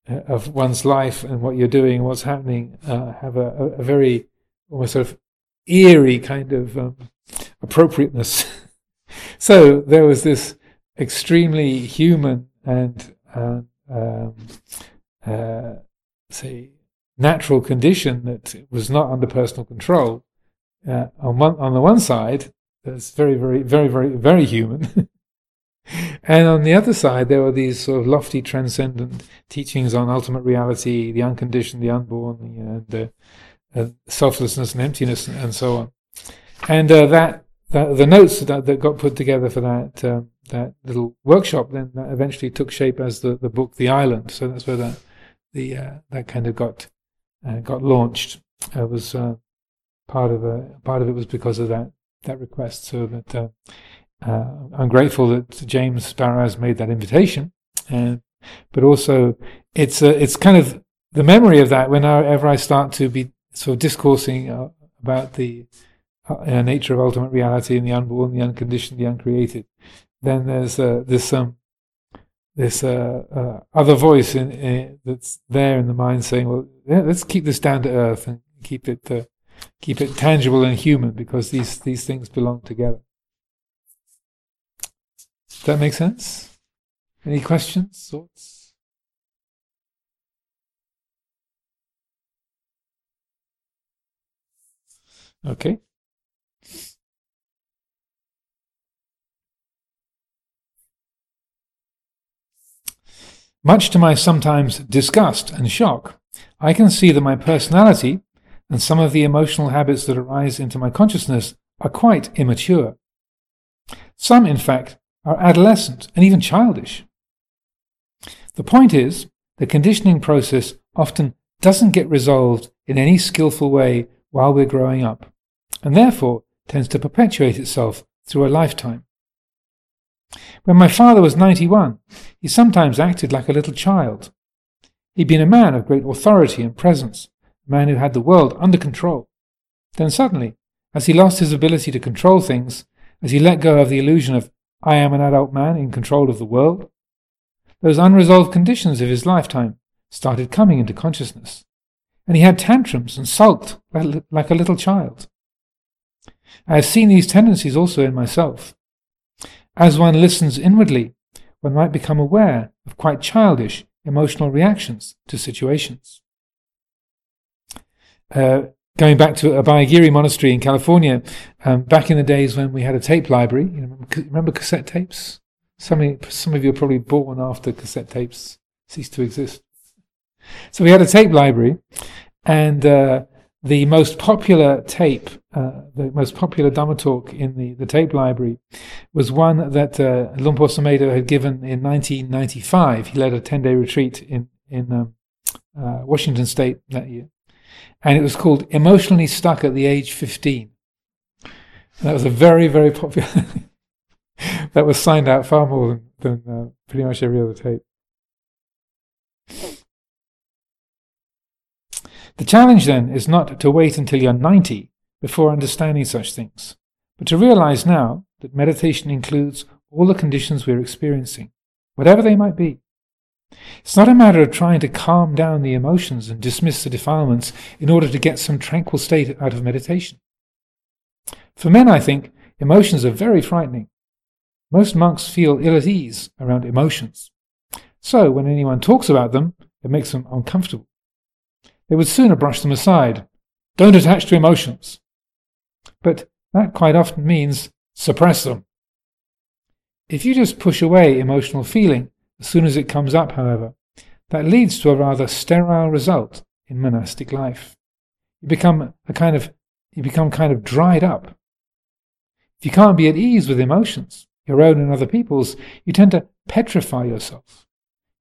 uh, of one's life and what you're doing, and what's happening, uh, have a, a, very almost sort of eerie kind of um, appropriateness. so there was this extremely human and um, uh, say natural condition that was not under personal control. Uh, on one, on the one side, that's very, very, very, very, very human. and on the other side, there were these sort of lofty, transcendent teachings on ultimate reality, the unconditioned, the unborn, and uh, uh, selflessness and emptiness, and so on. And uh, that, that, the notes that, that got put together for that um, that little workshop then eventually took shape as the, the book The Island. So that's where that the uh, that kind of got uh, got launched uh, was uh, part of a part of it was because of that that request. So that uh, uh, I'm grateful that James Baraz made that invitation, and but also it's it's kind of the memory of that whenever I start to be sort of discoursing about the uh, nature of ultimate reality and the unborn, the unconditioned, the uncreated, then there's uh, this um, this uh, uh, other voice in, in, that's there in the mind saying, "Well, yeah, let's keep this down to earth and keep it uh, keep it tangible and human because these these things belong together." Does that make sense? Any questions, thoughts? Okay. Much to my sometimes disgust and shock, I can see that my personality and some of the emotional habits that arise into my consciousness are quite immature. Some, in fact, are adolescent and even childish. The point is, the conditioning process often doesn't get resolved in any skillful way while we're growing up, and therefore tends to perpetuate itself through a lifetime. When my father was 91, he sometimes acted like a little child. He'd been a man of great authority and presence, a man who had the world under control. Then suddenly, as he lost his ability to control things, as he let go of the illusion of I am an adult man in control of the world, those unresolved conditions of his lifetime started coming into consciousness, and he had tantrums and sulked like a little child. I have seen these tendencies also in myself. As one listens inwardly, one might become aware of quite childish emotional reactions to situations. Uh, going back to Abhayagiri Monastery in California, um, back in the days when we had a tape library, you know, remember cassette tapes? Some, some of you are probably born after cassette tapes ceased to exist. So we had a tape library, and uh, the most popular tape, uh, the most popular Dhamma talk in the, the tape library was one that uh, Sumedho had given in 1995. He led a 10 day retreat in, in um, uh, Washington State that year. And it was called Emotionally Stuck at the Age 15. And that was a very, very popular. that was signed out far more than, than uh, pretty much every other tape. The challenge then is not to wait until you're 90 before understanding such things, but to realize now that meditation includes all the conditions we're experiencing, whatever they might be. It's not a matter of trying to calm down the emotions and dismiss the defilements in order to get some tranquil state out of meditation. For men, I think, emotions are very frightening. Most monks feel ill at ease around emotions. So, when anyone talks about them, it makes them uncomfortable. They would sooner brush them aside. Don't attach to emotions. But that quite often means suppress them. If you just push away emotional feeling as soon as it comes up, however, that leads to a rather sterile result in monastic life. You become a kind of you become kind of dried up. If you can't be at ease with emotions, your own and other people's, you tend to petrify yourself.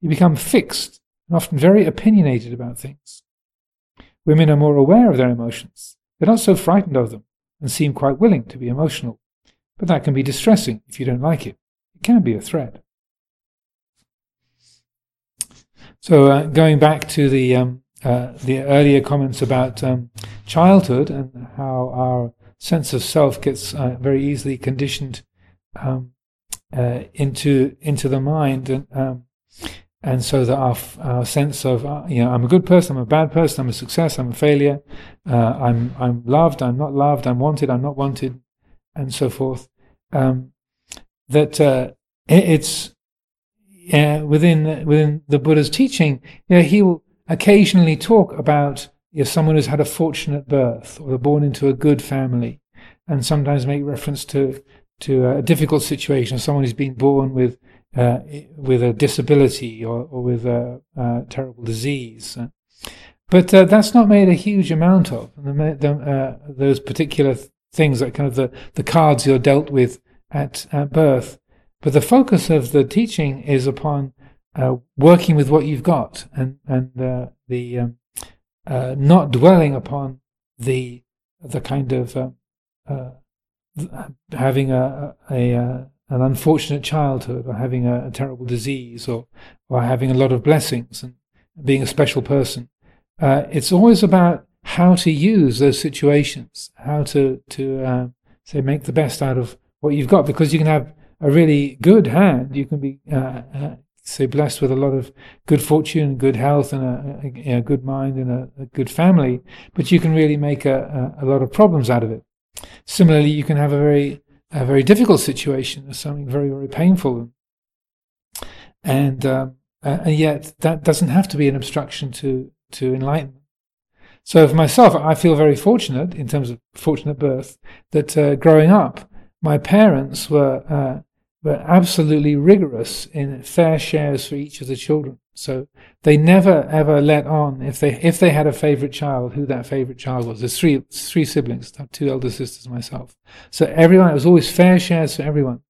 You become fixed and often very opinionated about things. Women are more aware of their emotions. They're not so frightened of them and seem quite willing to be emotional. But that can be distressing if you don't like it. It can be a threat. So, uh, going back to the um, uh, the earlier comments about um, childhood and how our sense of self gets uh, very easily conditioned um, uh, into into the mind, and um, and so that our, our sense of uh, you know I'm a good person, I'm a bad person, I'm a success, I'm a failure, uh, I'm I'm loved, I'm not loved, I'm wanted, I'm not wanted, and so forth. Um, that uh, it, it's within within the Buddha's teaching, you know, he will occasionally talk about know, someone who's had a fortunate birth or born into a good family, and sometimes make reference to to a difficult situation, someone who's been born with uh, with a disability or, or with a, terrible disease. But uh, that's not made a huge amount of. The, the, uh, those particular things, like kind of the, the cards you're dealt with at, at birth. But the focus of the teaching is upon uh, working with what you've got and, and uh, the um, uh, not dwelling upon the the kind of having a, a, a an unfortunate childhood or having a, a, terrible disease or, or having a lot of blessings and being a special person. Uh, it's always about how to use those situations, how to to uh, say make the best out of what you've got, because you can have a really good hand. You can be uh, uh, say blessed with a lot of good fortune, good health, and a, a, a good mind and a, a, good family, but you can really make a, a, lot of problems out of it. Similarly, you can have a very a very difficult situation or something very very painful, and um, and yet that doesn't have to be an obstruction to to enlightenment. So for myself, I feel very fortunate in terms of fortunate birth that uh, growing up, my parents were uh, were absolutely rigorous in fair shares for each of the children. So they never ever let on if they if they had a favorite child, who that favorite child was. There's three three siblings, two elder sisters, myself. So everyone it was always fair shares for everyone,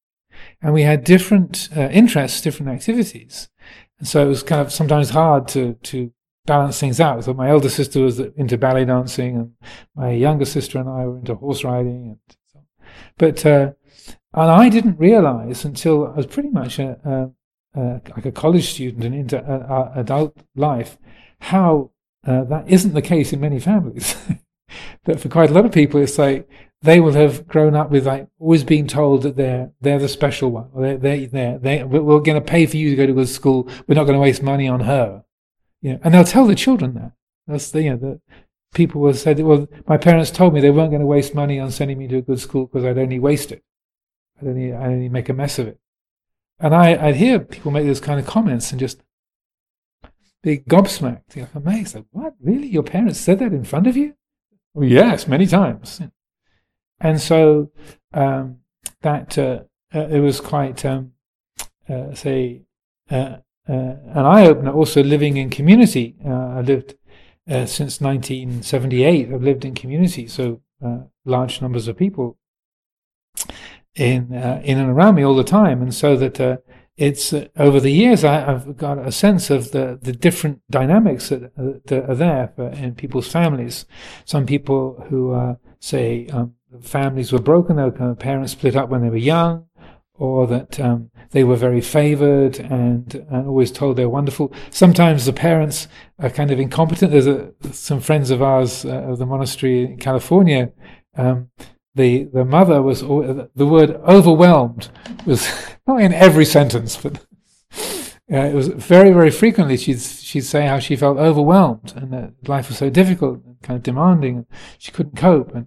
and we had different uh, interests, different activities, and so it was kind of sometimes hard to to balance things out. So my elder sister was into ballet dancing, and my younger sister and I were into horse riding, and so. But uh, and I didn't realize until I was pretty much a, a, a like a college student and into uh, uh, adult life how uh, that isn't the case in many families. that for quite a lot of people, it's like they will have grown up with like always being told that they're they're the special one. They're, they're, they we're going to pay for you to go to good school. We're not going to waste money on her. You know, and they'll tell the children that. That's the, you know, the, people will say, that, well, my parents told me they weren't going to waste money on sending me to a good school because I'd only waste it. I'd only, I'd only make a mess of it. And I, I'd hear people make those kind of comments and just be gobsmacked, you know, amazed. Like, what? Really? Your parents said that in front of you? Well, yes, many times. And so um, that uh, uh, it was quite, um, uh, say, uh, uh, an eye opener. Also, living in community. I lived since 1978. I've lived in community, so large numbers of people in in and around me all the time, and so that it's uh, over the years I, have got a sense of the, the different dynamics that, uh, that are there for, in people's families. Some people who uh, say um, families were broken, their parents split up when they were young, or that um, they were very favored and, and always told they're wonderful. Sometimes the parents are kind of incompetent. There's a, some friends of ours uh, of the monastery in California. Um, the the mother was the word overwhelmed was not in every sentence, but uh, it was very very frequently she'd she'd say how she felt overwhelmed and that life was so difficult and kind of demanding and she couldn't cope and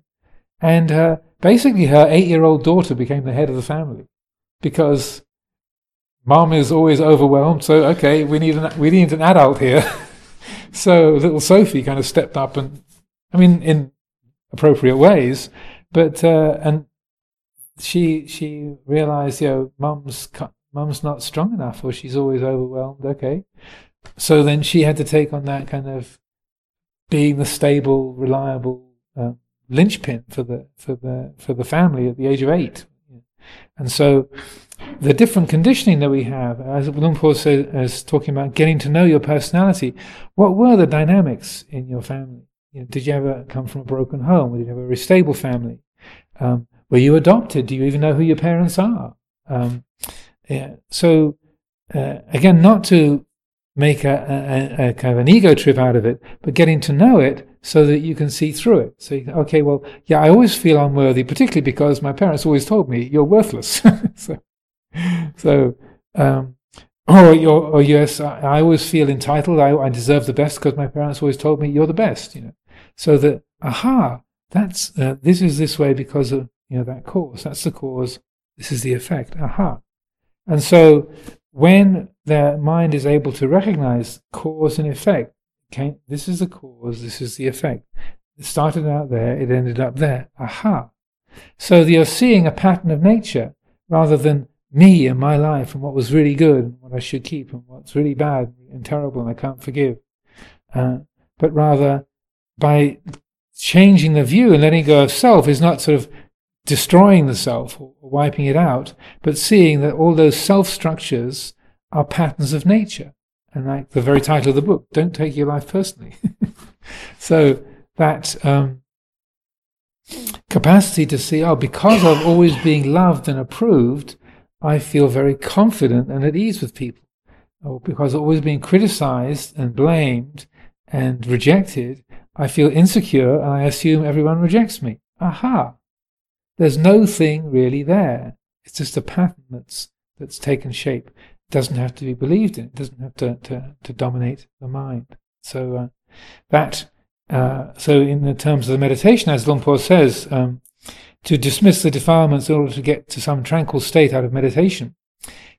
and basically her eight year old daughter became the head of the family because mom is always overwhelmed. So okay, we need an we need an adult here. so little Sophie kind of stepped up and, I mean, in appropriate ways, but uh, and she she realized, you know, mom's mom's not strong enough, or she's always overwhelmed. Okay, so then she had to take on that kind of being the stable, reliable uh, linchpin for the for the for the family at the age of eight. And so the different conditioning that we have, as Luang Por says, is talking about getting to know your personality. What were the dynamics in your family? You know, did you ever come from a broken home? Did you have a very stable family? Um, were you adopted? Do you even know who your parents are? Um, yeah. So uh, again, not to make a, a, a, kind of an ego trip out of it, but getting to know it so that you can see through it. So, you, okay, well, yeah, I always feel unworthy, particularly because my parents always told me you're worthless. so, so, um, or, or yes, I, I, always feel entitled. I, I deserve the best because my parents always told me you're the best. You know, so that aha, that's uh, this is this way because of you know that cause. That's the cause. This is the effect. Aha, and so when the mind is able to recognize cause and effect, okay, this is the cause, this is the effect. It started out there, it ended up there. Aha. So you're seeing a pattern of nature rather than me and my life and what was really good and what I should keep and what's really bad and terrible and I can't forgive. Uh, but rather by changing the view and letting go of self is not sort of destroying the self or wiping it out, but seeing that all those self structures are patterns of nature. And like the very title of the book, don't take your life personally. so that um, capacity to see, oh, because of always being loved and approved, I feel very confident and at ease with people. Or because of always being criticized and blamed and rejected, I feel insecure and I assume everyone rejects me. Aha! There's no thing really there. It's just a pattern that's that's taken shape. It doesn't have to be believed in. It doesn't have to to, to dominate the mind. So uh, that uh, so in the terms of the meditation, as Luang Por says, um, to dismiss the defilements in order to get to some tranquil state out of meditation.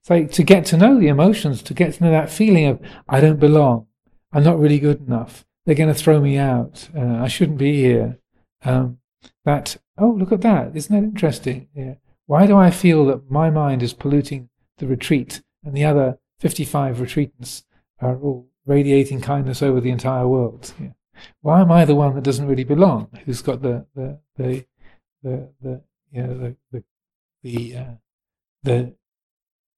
It's like to get to know the emotions, to get to know that feeling of I don't belong, I'm not really good enough, they're going to throw me out, uh, I shouldn't be here. Um, that oh look at that, isn't that interesting? Yeah. Why do I feel that my mind is polluting the retreat and the other 55 retreatants are all radiating kindness over the entire world? Yeah. Why am I the one that doesn't really belong? Who's got the the the the the you know, the the the, uh, the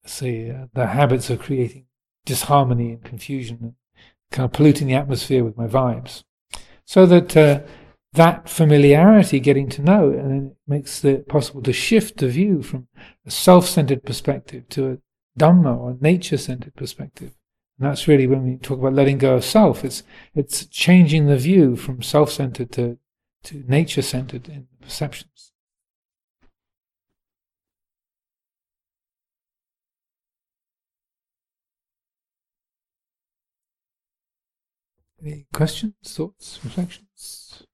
say uh, the habits of creating disharmony and confusion kind of polluting the atmosphere with my vibes, so that uh, that familiarity, getting to know, and then it makes it possible to shift the view from a self-centered perspective to a Dhamma or nature-centered perspective. And that's really when we talk about letting go of self. It's it's changing the view from self-centered to to nature-centered in perceptions. Any questions, thoughts, reflections?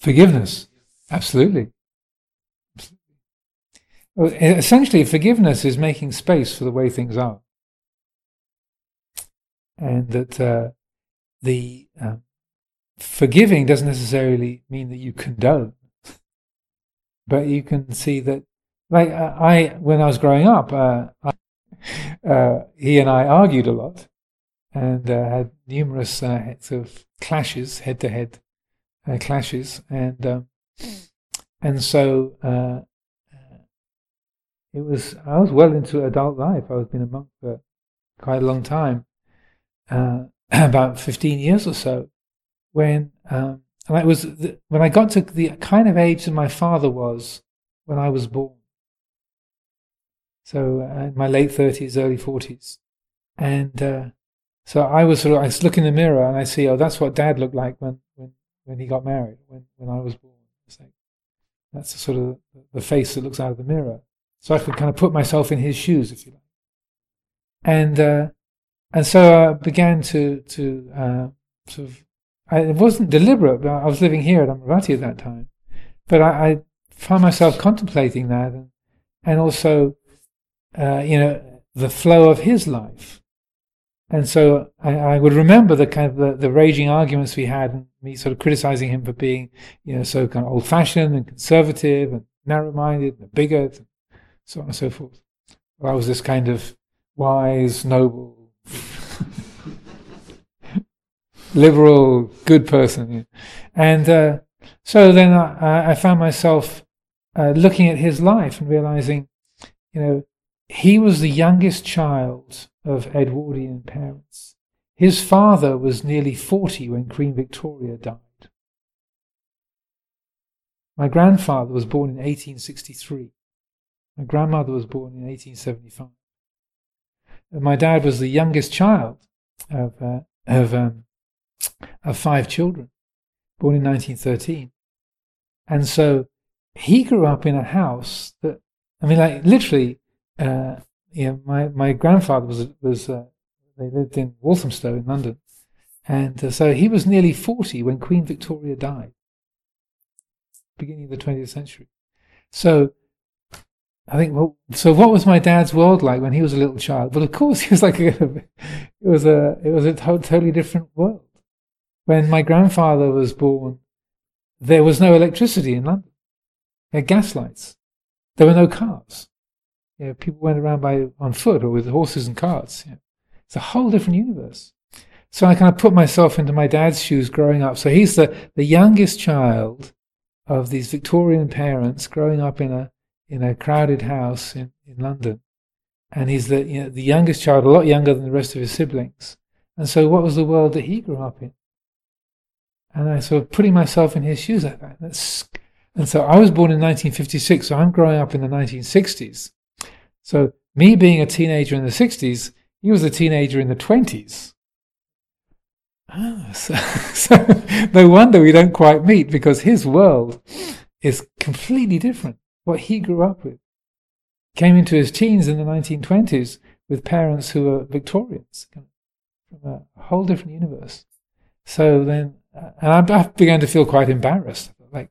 Forgiveness, absolutely. Essentially, forgiveness is making space for the way things are, and that uh, the um, forgiving doesn't necessarily mean that you condone, but you can see that. Like uh, I, when I was growing up, uh, I, uh, he and I argued a lot, and uh, had numerous uh, sort of clashes, head-to-head clashes, and um, and so it was I was well into adult life. I was been a monk for quite a long time, uh, about fifteen years or so. When um, and it was the, when I got to the kind of age that my father was when I was born. So uh, my late thirties, early forties, and uh, so I was sort of I look in the mirror and I see oh that's what Dad looked like when when when he got married when when I was born. Like, that's sort of the face that looks out of the mirror. So I could kind of put myself in his shoes, if you like. And uh, and so I began to to uh, sort of. I, it wasn't deliberate, but I was living here at Amaravati at that time. But I, I found myself contemplating that, and and also, uh, you know, the flow of his life. And so I, I, would remember the kind of the, the raging arguments we had, and me sort of criticizing him for being, you know, so kind of old-fashioned and conservative and narrow-minded and bigot so on and so forth. Well, I was this kind of wise, noble, liberal, good person. And uh, so then I, I, found myself uh, looking at his life and realizing, you know, he was the youngest child of Edwardian parents. His father was nearly 40 when Queen Victoria died. My grandfather was born in 1863. My grandmother was born in 1875. And my dad was the youngest child of, uh, of, um, of five children, born in 1913. And so he grew up in a house that, I mean, like literally, uh, you know, my, my grandfather was, was uh, they lived in Walthamstow in London. And uh, so he was nearly 40 when Queen Victoria died, beginning of the 20th century. So I think, well, so what was my dad's world like when he was a little child? Well, of course, he was like a, it was a, it was a to- totally different world. When my grandfather was born, there was no electricity in London. There had gas lights. There were no cars. You know, people went around by on foot or with horses and carts. You know. It's a whole different universe. So I kind of put myself into my dad's shoes growing up. So he's the, the youngest child of these Victorian parents growing up in a in a crowded house in, in London. And he's the, you know, the youngest child, a lot younger than the rest of his siblings. And so, what was the world that he grew up in? And I sort of putting myself in his shoes, I thought, that's, And so I was born in 1956, so I'm growing up in the 1960s. So me being a teenager in the 60s, he was a teenager in the 20s. Ah, so, so no wonder we don't quite meet because his world is completely different. What he grew up with came into his teens in the 1920s with parents who were Victorians from a whole different universe. So then, and I, I began to feel quite embarrassed Like,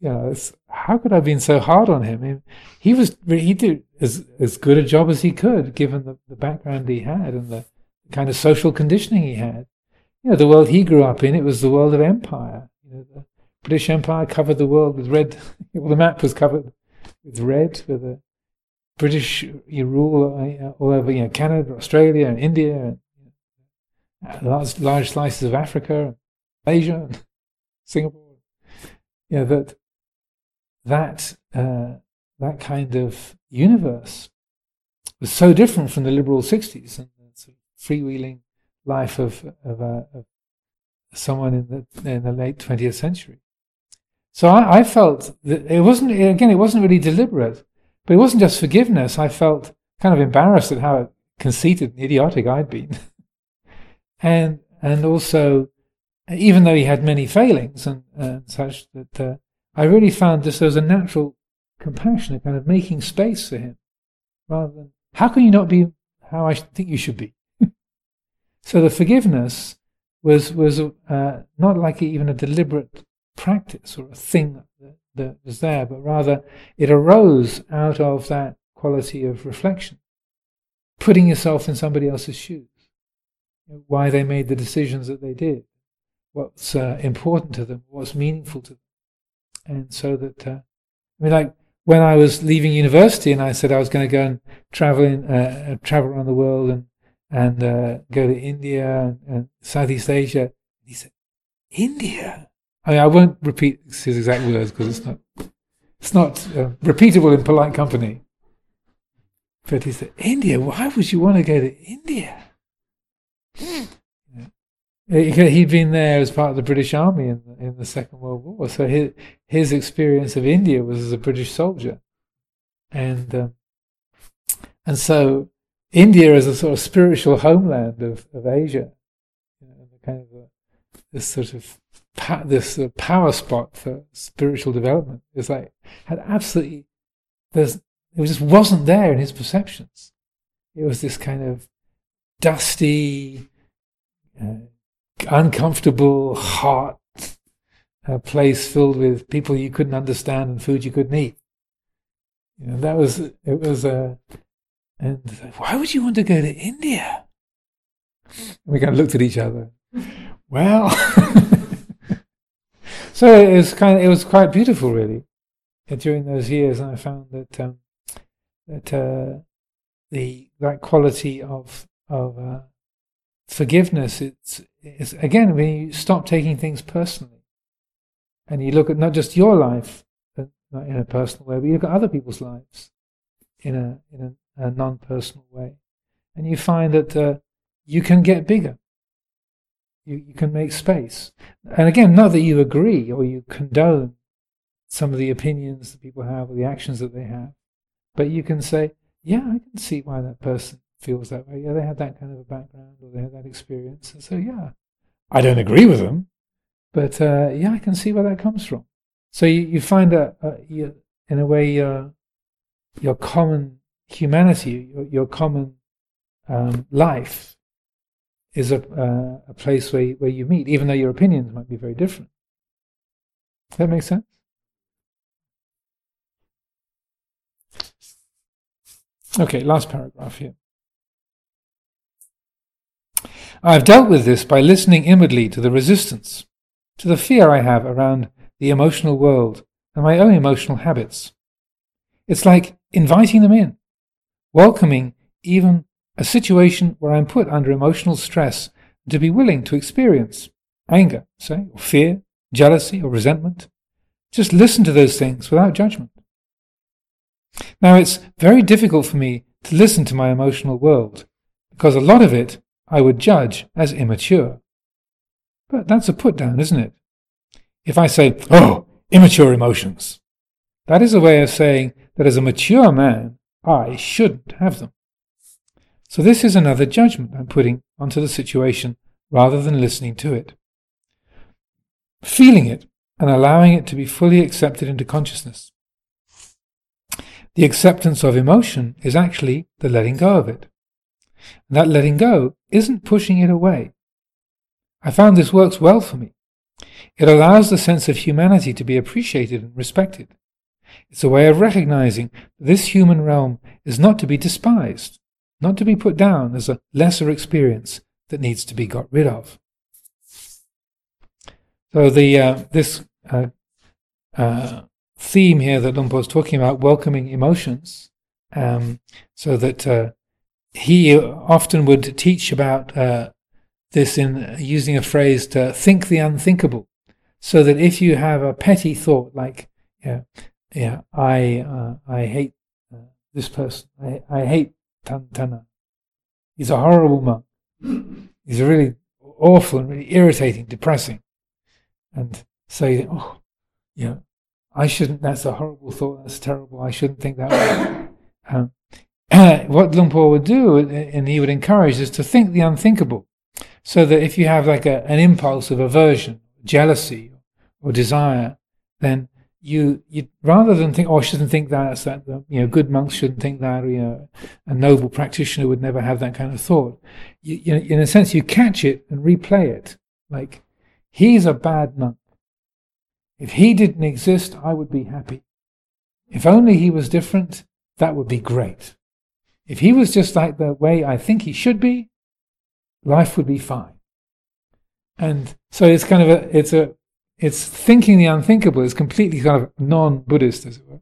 you know, how could I have been so hard on him? He, he was he did as as good a job as he could, given the, the background he had and the kind of social conditioning he had. You know, the world he grew up in, it was the world of empire. You know, the British Empire covered the world with red. well, the map was covered with red, with the British rule uh, all over, you know, Canada, Australia, and India, and uh, large, large slices of Africa, Asia, Singapore. You know, that that uh, that kind of universe was so different from the liberal 60s and the sort of freewheeling life of, of, uh, of someone in the, in the late 20th century. So I, I, felt that it wasn't, again, it wasn't really deliberate, but it wasn't just forgiveness. I felt kind of embarrassed at how conceited and idiotic I'd been. and, and also, even though he had many failings and, and such, that uh, I really found this as a natural compassion, a kind of making space for him, rather than how can you not be how I think you should be. so the forgiveness was was uh, not like even a deliberate practice or a thing that, that was there, but rather it arose out of that quality of reflection, putting yourself in somebody else's shoes, why they made the decisions that they did, what's uh, important to them, what's meaningful to them and so that uh, I mean, like when I was leaving university, and I said I was going to go and travel in, uh, travel around the world and and uh, go to India and, and, Southeast Asia. He said, "India." I mean, I won't repeat his exact words because it's not it's not uh, repeatable in polite company. But he said, "India? Why would you want to go to India?" He'd been there as part of the British Army in the, in the Second World War, so his his experience of India was as a British soldier, and um, and so India is a sort of spiritual homeland of, of Asia, you know, kind of a, this sort of pa- this uh, power spot for spiritual development. It's like had absolutely there's it just wasn't there in his perceptions. It was this kind of dusty. Uh, uncomfortable, hot uh, place filled with people you couldn't understand and food you couldn't eat. You know, that was it was a. Uh, and why would you want to go to India? we kind of looked at each other. Well, so it was kind of it was quite beautiful, really, during those years, and I found that um, that uh, the that quality of of uh, forgiveness, it's, it's again when you stop taking things personally, and you look at not just your life in a personal way, but you look at other people's lives in a in a, a non-personal way, and you find that uh, you can get bigger. You you can make space, and again, not that you agree or you condone some of the opinions that people have or the actions that they have, but you can say, yeah, I can see why that person feels that way. Yeah, they had that kind of a background or they had that experience. And so, yeah, I don't agree with them, but uh, yeah, I can see where that comes from. So you, you find that uh, you, in a way, your, your common humanity, your, your common um, life is a, uh, a place where, where you meet, even though your opinions might be very different. Does that make sense? Okay, last paragraph here. I have dealt with this by listening inwardly to the resistance, to the fear I have around the emotional world and my own emotional habits. It's like inviting them in, welcoming even a situation where I'm put under emotional stress to be willing to experience anger, say, or fear, jealousy, or resentment. Just listen to those things without judgment. Now, it's very difficult for me to listen to my emotional world because a lot of it I would judge as immature. But that's a put down, isn't it? If I say, Oh, immature emotions. That is a way of saying that as a mature man, I shouldn't have them. So this is another judgment I'm putting onto the situation rather than listening to it. Feeling it and allowing it to be fully accepted into consciousness. The acceptance of emotion is actually the letting go of it. That letting go isn't pushing it away. I found this works well for me. It allows the sense of humanity to be appreciated and respected. It's a way of recognizing this human realm is not to be despised, not to be put down as a lesser experience that needs to be got rid of. So the uh, this uh, uh, theme here that Luang Por is talking about, welcoming emotions, um, so that uh, he often would teach about uh, this in using a phrase to think the unthinkable, so that if you have a petty thought like, yeah, yeah, I uh, I hate uh, this person, I, I hate Tan Tana, he's a horrible monk, he's really awful and really irritating, depressing, and say, oh, yeah, I shouldn't. That's a horrible thought. That's terrible. I shouldn't think that way. Um, what Luang would do, and he would encourage, is to think the unthinkable. So that if you have like a, an impulse of aversion, jealousy, or desire, then you, you rather than think, oh, I shouldn't think that, that you know, good monks shouldn't think that, or you know, a noble practitioner would never have that kind of thought. You, you know, in a sense, you catch it and replay it. Like, he's a bad monk. If he didn't exist, I would be happy. If only he was different, that would be great. If he was just like the way I think he should be, life would be fine. And so it's kind of a, it's a, it's thinking the unthinkable is completely kind of non-Buddhist, as it were.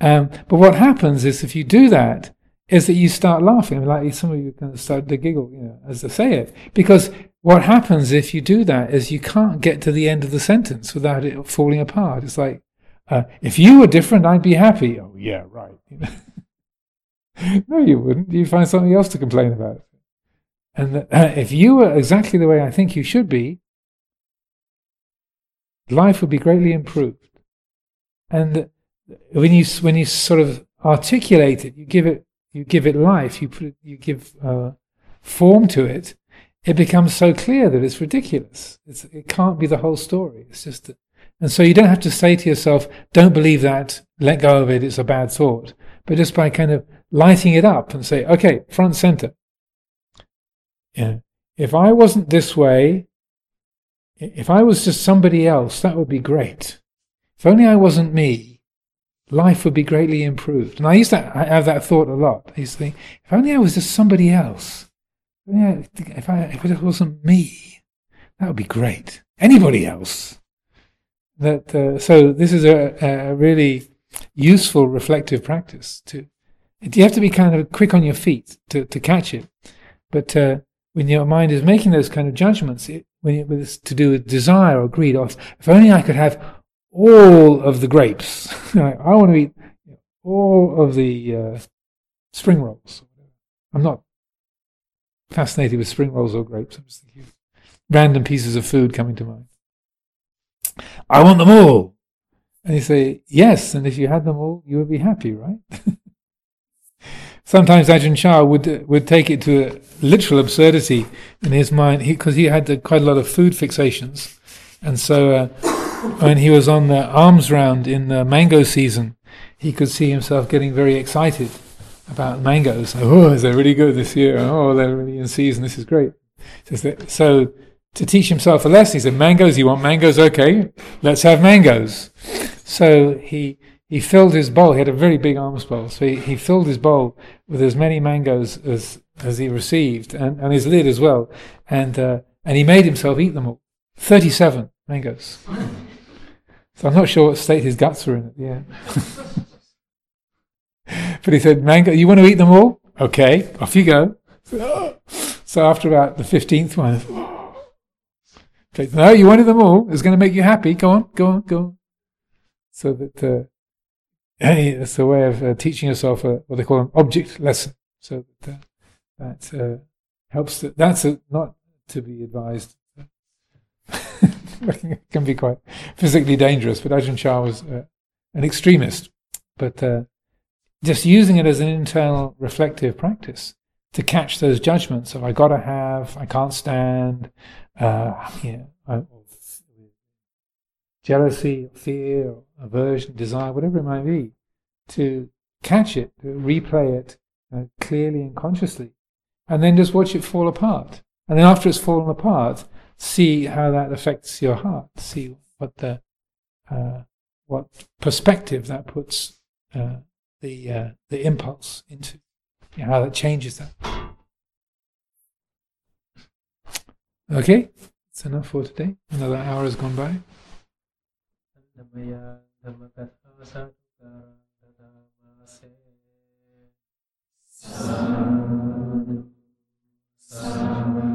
Um, but what happens is if you do that, is that you start laughing. I mean, like some of you of start to giggle, you know, as they say it, because what happens if you do that is you can't get to the end of the sentence without it falling apart. It's like, uh, if you were different, I'd be happy. Oh yeah, right. no, you wouldn't. You'd find something else to complain about. And uh, if you were exactly the way I think you should be, life would be greatly improved. And when you when you sort of articulate it, you give it you give it life, you put it, you give uh, form to it. It becomes so clear that it's ridiculous. It's, it can't be the whole story. It's just, that, and so you don't have to say to yourself, "Don't believe that. Let go of it. It's a bad thought." But just by kind of lighting it up and say, "Okay, front center. Yeah. If I wasn't this way, if I was just somebody else, that would be great. If only I wasn't me, life would be greatly improved. And I used to have that thought a lot. I used to think, if only I was just somebody else, Yeah, if, I, if it wasn't me, that would be great. Anybody else. That, uh, so this is a, a really useful reflective practice. To you have to be kind of quick on your feet to, to catch it. But uh, when your mind is making those kind of judgments, it, when it was to do with desire or greed, or if only I could have all of the grapes, I want to eat all of the uh, spring rolls. I'm not fascinated with spring rolls or grapes. I'm just thinking random pieces of food coming to mind. I want them all. And you say, yes, and if you had them all, you would be happy, right? sometimes Ajahn Chah would would take it to a literal absurdity in his mind because he, he, had quite a lot of food fixations, and so uh, when he was on the alms round in the mango season, he could see himself getting very excited about mangoes. Oh, they're really good this year. Oh, they're really in season. This is great. So to teach himself a lesson, he said, "Mangoes. You want mangoes? Okay, let's have mangoes." So he he filled his bowl. He had a very big alms bowl, so he, he filled his bowl with as many mangoes as as he received, and, and his lid as well, and uh, and he made himself eat them all. Thirty-seven mangoes. So I'm not sure what state his guts were in at the end. but he said, "Mango, you want to eat them all? Okay, off you go." So after about the fifteenth one, no, you wanted them all. It's going to make you happy. Go on, go on, go on. So that. Uh, it's a way of uh, teaching yourself a, what they call an object lesson. So that, that uh, helps. To, that's a, not to be advised. it can be quite physically dangerous. But Ajahn Chah was uh, an extremist. But uh, just using it as an internal reflective practice to catch those judgments of I gotta have, I can't stand, uh, know, jealousy, fear, aversion, desire, whatever it might be, to catch it, to replay it uh, clearly and consciously, and then just watch it fall apart. And then after it's fallen apart, see how that affects your heart. See what the uh, what perspective that puts uh, the uh, the impulse into, you know, how that changes that. Okay, that's enough for today. Another hour has gone by. ධම්මපදා සත්කාරං දදාමාසේ සාදු සාදු